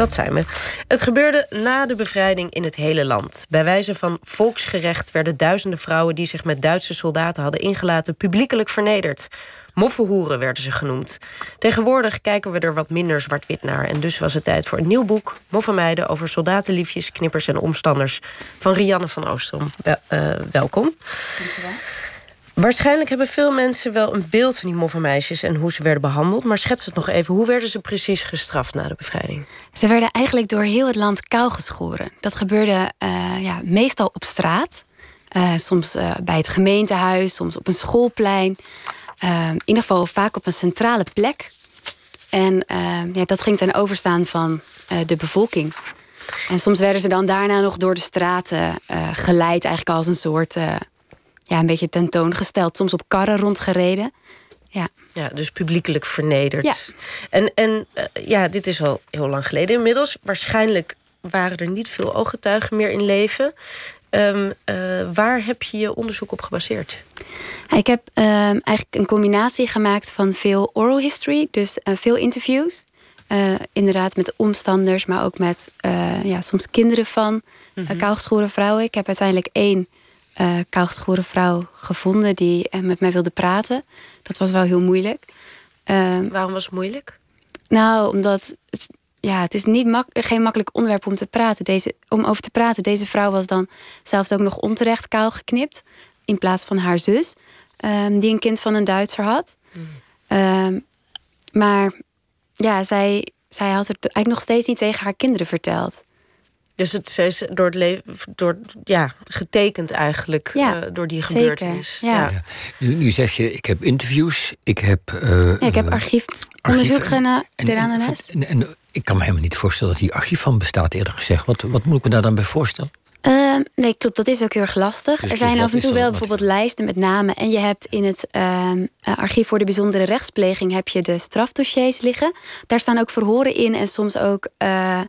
Dat zijn we. Het gebeurde na de bevrijding in het hele land. Bij wijze van volksgerecht werden duizenden vrouwen die zich met Duitse soldaten hadden ingelaten publiekelijk vernederd. Moffenhoeren werden ze genoemd. Tegenwoordig kijken we er wat minder zwart-wit naar. En dus was het tijd voor een nieuw boek, Moffenmeiden, over soldatenliefjes, knippers en omstanders. Van Rianne van Oostrom. Wel, uh, welkom. Dankjewel. Waarschijnlijk hebben veel mensen wel een beeld van die moffenmeisjes en hoe ze werden behandeld. Maar schets het nog even. Hoe werden ze precies gestraft na de bevrijding? Ze werden eigenlijk door heel het land kou geschoren. Dat gebeurde uh, ja, meestal op straat. Uh, soms uh, bij het gemeentehuis, soms op een schoolplein. in ieder geval vaak op een centrale plek. En ja, dat ging ten overstaan van de bevolking. En soms werden ze dan daarna nog door de straten geleid, eigenlijk als een soort ja, een beetje tentoongesteld. Soms op karren rondgereden. Ja. ja, dus publiekelijk vernederd. Ja. En, en uh, ja, dit is al heel lang geleden inmiddels. Waarschijnlijk waren er niet veel ooggetuigen meer in leven. Um, uh, waar heb je je onderzoek op gebaseerd? Ik heb um, eigenlijk een combinatie gemaakt van veel oral history, dus uh, veel interviews. Uh, inderdaad, met omstanders, maar ook met ja, soms kinderen van mm -hmm. vrouwen. Ik heb uiteindelijk één uh, kaalgeschoren vrouw gevonden die uh, met mij wilde praten. Dat was wel heel moeilijk. Uh, Waarom was het moeilijk? Nou, omdat het, ja, het is niet mak geen makkelijk onderwerp om te praten. Deze, om over te praten. Deze vrouw was dan zelfs ook nog onterecht kaal geknipt. In plaats van haar zus. Ehm, die een kind van een Duitser had. Mm. maar ja, zij, zij had het eigenlijk nog steeds niet tegen haar kinderen verteld. Dus het is door het leven, door, ja, getekend eigenlijk ja, uh, door die gebeurtenis. Ja. ja. Nu, nu, zeg je, ik heb interviews, ik heb. Uh, ja, ik heb archiefonderzoek gedaan aan de les. En, en, ik kan me helemaal niet voorstellen dat hier archief van bestaat, eerder gezegd. Wat, wat moet ik me daar dan bij voorstellen? Uh, nee, klopt. Dat is ook heel erg lastig. Dus er zijn af en toe wel bijvoorbeeld lijsten met namen. En je hebt in het uh, archief voor de bijzondere rechtspleging heb je de strafdossiers liggen. Daar staan ook verhoren in en soms ook uh,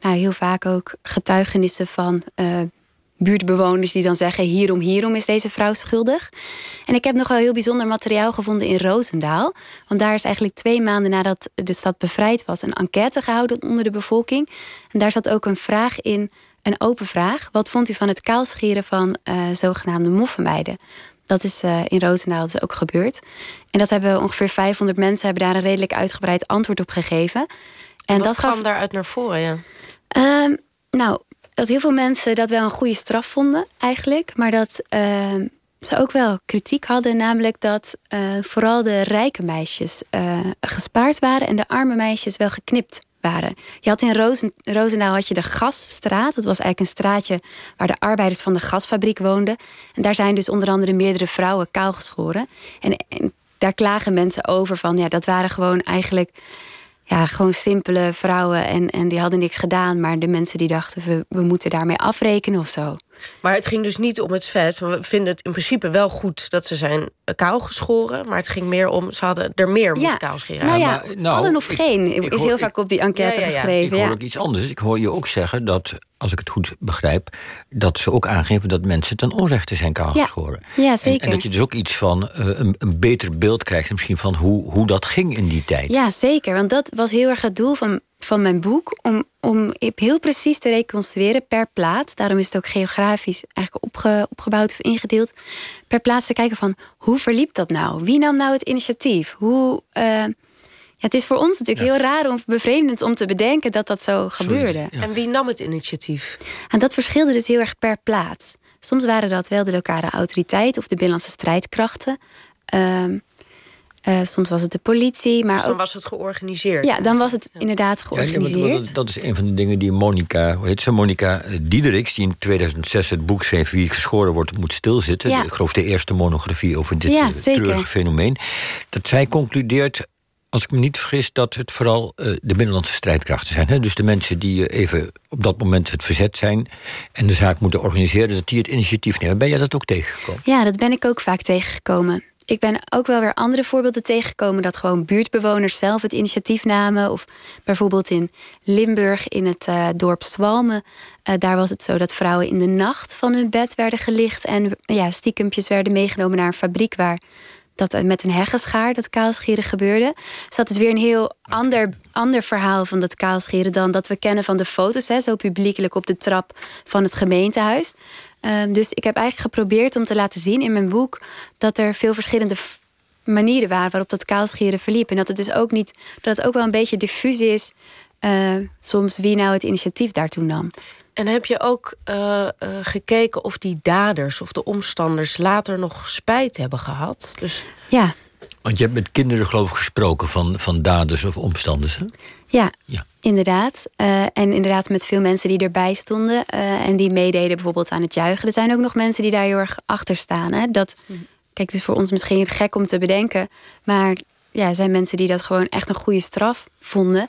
nou, heel vaak ook getuigenissen van uh, buurtbewoners die dan zeggen: hierom, hierom is deze vrouw schuldig. En ik heb nog wel heel bijzonder materiaal gevonden in Roosendaal. Want daar is eigenlijk twee maanden nadat de stad bevrijd was, een enquête gehouden onder de bevolking. En daar zat ook een vraag in, een open vraag. Wat vond u van het kaalscheren van uh, zogenaamde moffenmeiden? Dat is uh, in Roosendaal dus ook gebeurd. En dat hebben ongeveer 500 mensen hebben daar een redelijk uitgebreid antwoord op gegeven. En Wat dat kwam gaf... daaruit naar voren, ja? Um, nou, dat heel veel mensen dat wel een goede straf vonden, eigenlijk. Maar dat uh, ze ook wel kritiek hadden, namelijk dat uh, vooral de rijke meisjes uh, gespaard waren en de arme meisjes wel geknipt waren. Je had in Rozen, Roosendaal had je de gasstraat. Dat was eigenlijk een straatje waar de arbeiders van de gasfabriek woonden. En daar zijn dus onder andere meerdere vrouwen kaal geschoren. En, en daar klagen mensen over van, ja, dat waren gewoon eigenlijk ja, gewoon simpele vrouwen en, en die hadden niks gedaan. Maar de mensen die dachten, we, we moeten daarmee afrekenen of zo. Maar het ging dus niet om het feit van we vinden het in principe wel goed dat ze zijn kaal geschoren. Maar het ging meer om ze hadden er meer moeten kaal scheren. Nou ja, nou, allen of geen is heel vaak op die enquête geschreven. Ik hoor ook iets anders. Ik hoor je ook zeggen dat, als ik het goed begrijp, dat ze ook aangeven dat mensen ten onrechte zijn kaal geschoren. Ja, zeker. En, en, dat je dus ook iets van uh, een, een beter beeld krijgt, misschien van hoe, hoe dat ging in die tijd. Ja, zeker. Want dat was heel erg het doel van van mijn boek om, om heel precies te reconstrueren per plaats. Daarom is het ook geografisch eigenlijk opge, opgebouwd of ingedeeld. Per plaats te kijken van hoe verliep dat nou? Wie nam nou het initiatief? Hoe, uh, ja, het is voor ons natuurlijk heel raar of bevreemdend om te bedenken dat dat zo gebeurde. En wie nam het initiatief? En dat verschilde dus heel erg per plaats. Soms waren dat wel de lokale autoriteit of de binnenlandse strijdkrachten. Uh, uh, soms was het de politie. Maar dus dan ook... was het georganiseerd? Ja, dan was het inderdaad georganiseerd. Ja, dat, dat, is een van de dingen die Monica, hoe heet ze, Monica eh, Diedericks... die in 2006 het boek schreef Wie geschoren wordt, moet stilzitten. Ja. Ik geloof de eerste monografie over dit ja, treurige fenomeen. Dat zij concludeert als ik me niet vergis, dat het vooral uh, de binnenlandse strijdkrachten zijn. Hè? Dus de mensen die even op dat moment het verzet zijn en de zaak moeten organiseren, dat die het initiatief nemen. Ben jij dat ook tegengekomen? Ja, dat ben ik ook vaak tegengekomen ik ben ook wel weer andere voorbeelden tegengekomen dat gewoon buurtbewoners zelf het initiatief namen. Of bijvoorbeeld in Limburg in het uh, dorp Zwalmen. Uh, daar was het zo dat vrouwen in de nacht van hun bed werden gelicht en ja, stiekempjes werden meegenomen naar een fabriek waar dat met een heggenschaar dat kaalscheren gebeurde. Dus dat is weer een heel ander, ander verhaal van dat kaalscheren dan dat we kennen van de foto's, hè, zo publiekelijk op de trap van het gemeentehuis. Ehm, dus ik heb eigenlijk geprobeerd om te laten zien in mijn boek dat er veel verschillende manieren waren waarop dat kaalscheren verliep. En dat het dus ook niet, dat het ook wel een beetje diffuus is, uh, soms wie nou het initiatief daartoe nam. En heb je ook uh, uh, gekeken of die daders of de omstanders later nog spijt hebben gehad? Dus... Ja. Want je hebt met kinderen geloof ik gesproken van, van daders of omstanders, hè? Ja, ja. inderdaad. Uh, en inderdaad met veel mensen die erbij stonden en die meededen bijvoorbeeld aan het juichen. Er zijn ook nog mensen die daar heel erg achter staan. Hè? Dat. Kijk, het is voor ons misschien gek om te bedenken, maar ja, er zijn mensen die dat gewoon echt een goede straf vonden.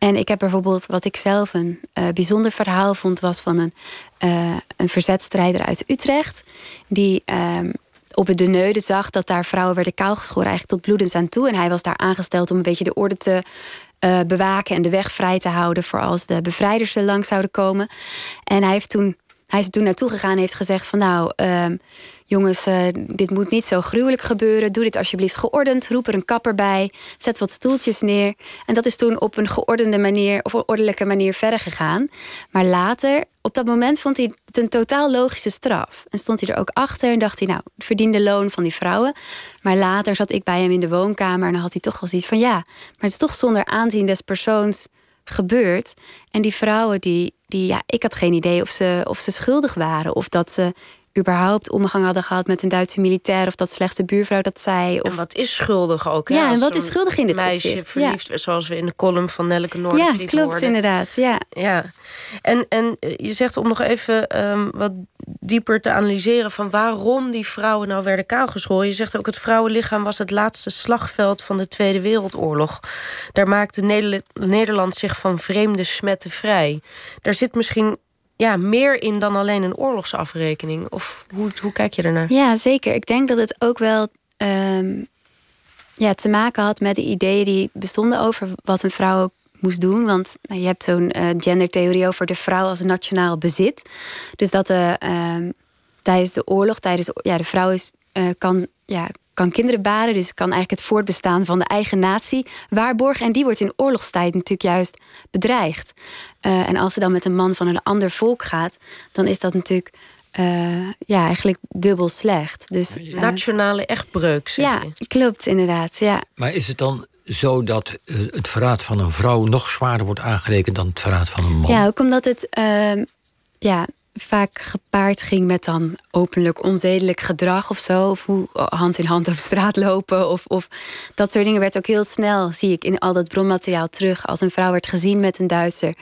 En ik heb bijvoorbeeld, wat ik zelf een uh, bijzonder verhaal vond, was van een, uh, een verzetstrijder uit Utrecht. Die uh, op de Neude zag dat daar vrouwen werden kaalgeschoren, eigenlijk tot bloedens aan toe. En hij was daar aangesteld om een beetje de orde te uh, bewaken en de weg vrij te houden voor als de bevrijders er langs zouden komen. En hij, heeft toen, hij is toen naartoe gegaan en heeft gezegd van nou ehm, jongens, uh, dit moet niet zo gruwelijk gebeuren. Doe dit alsjeblieft geordend. Roep er een kapper bij. Zet wat stoeltjes neer. En dat is toen op een geordende manier of een ordelijke manier verder gegaan. Maar later, op dat moment, vond hij het een totaal logische straf. En stond hij er ook achter en dacht hij, nou, verdiende loon van die vrouwen. Maar later zat ik bij hem in de woonkamer en dan had hij toch wel zoiets van ja, maar het is toch zonder aanzien des persoons gebeurd. En die vrouwen, die, die, ja, ik had geen idee of ze, of ze schuldig waren. Of dat ze überhaupt omgang hadden gehad met een Duitse militair of dat slechte buurvrouw dat zei. Of... En wat is schuldig ook? Hè? Ja, en wat is schuldig in dit meisje opzicht? verliefd, zoals we in de column van Nelleke Noordenvliet Ja, klopt inderdaad. Ja. ja. En, en eh, je zegt om nog even um, wat dieper te analyseren van waarom die vrouwen nou werden kaalgeschoren. Je zegt ook het vrouwenlichaam was het laatste slagveld van de Tweede Wereldoorlog. Daar maakte Nederland zich van vreemde smetten vrij. Daar zit misschien ja, meer in dan alleen een oorlogsafrekening? Of hoe, hoe kijk je ernaar? Ja, zeker. Ik denk dat het ook wel ehm, ja, te maken had met de ideeën die bestonden over wat een vrouw moest doen. Want nou, je hebt zo'n uh, gendertheorie over de vrouw als nationaal bezit. Dus dat uh, tijdens de oorlog, tijdens ja, de vrouw is, uh, kan, ja, kan kinderen baren. Dus kan eigenlijk het voortbestaan van de eigen natie waarborgen. En die wordt in oorlogstijd natuurlijk juist bedreigd. Uh, en als ze dan met een man van een ander volk gaat, dan is dat natuurlijk. Uh, ja, eigenlijk dubbel slecht. Dus, uh, Nationale echtbreuk, zeg Ja, je. klopt inderdaad. Ja. Maar is het dan zo dat het verraad van een vrouw nog zwaarder wordt aangerekend dan het verraad van een man? Ja, ook omdat het ehm, ja, vaak gepaard ging met dan openlijk onzedelijk gedrag of zo. Of hoe hand in hand op straat lopen. Of, of dat soort dingen werd ook heel snel, zie ik in al dat bronmateriaal terug. Als een vrouw werd gezien met een Duitser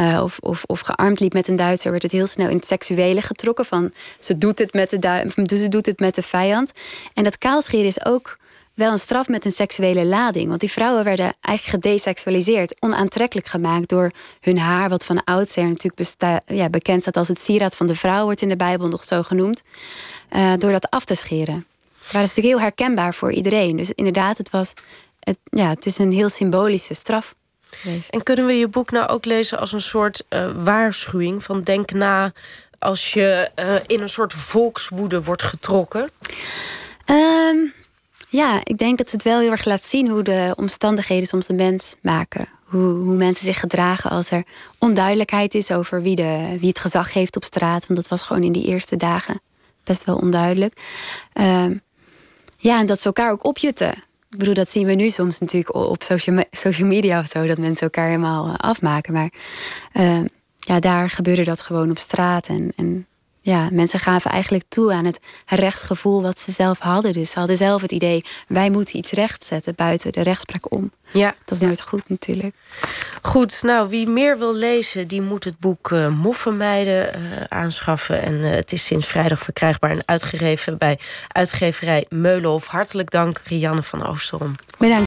uh, of, of, of gearmd liep met een Duitser, werd het heel snel in het seksuele getrokken. Van ze doet het met de, ze doet het met de vijand. En dat kaalscheren is ook wel een straf met een seksuele lading. Want die vrouwen werden eigenlijk gedesexualiseerd, onaantrekkelijk gemaakt door hun haar, wat van oudsher natuurlijk ja, bekend staat als het sieraad van de vrouw, wordt in de Bijbel nog zo genoemd, uh, door dat af te scheren. Maar dat is natuurlijk heel herkenbaar voor iedereen. Dus inderdaad, het, was, het, ja, het is een heel symbolische straf. En kunnen we je boek nou ook lezen als een soort uh, waarschuwing van denk na als je uh, in een soort volkswoede wordt getrokken? Um, ja, ik denk dat het wel heel erg laat zien hoe de omstandigheden soms de mens maken. Hoe, hoe mensen zich gedragen als er onduidelijkheid is over wie, de, wie het gezag heeft op straat. Want dat was gewoon in die eerste dagen best wel onduidelijk. Uh, ja, en dat ze elkaar ook opjutten. Ik bedoel, dat zien we nu soms natuurlijk op social, social media of zo, dat mensen elkaar helemaal eh, afmaken. Maar uh, ja, daar gebeurde dat gewoon op straat. En, en ja, mensen gaven eigenlijk toe aan het rechtsgevoel wat ze zelf hadden. Dus ze hadden zelf het idee, wij moeten iets rechtzetten buiten de rechtspraak om. Ja. Dat is nooit goed natuurlijk. Goed, nou wie meer wil lezen, die moet het boek uh, Moffenmeiden uh, aanschaffen. En uh, het is sinds vrijdag verkrijgbaar en uitgegeven bij uitgeverij Meulenhof. Hartelijk dank, Rianne van Oosterom. Bedankt.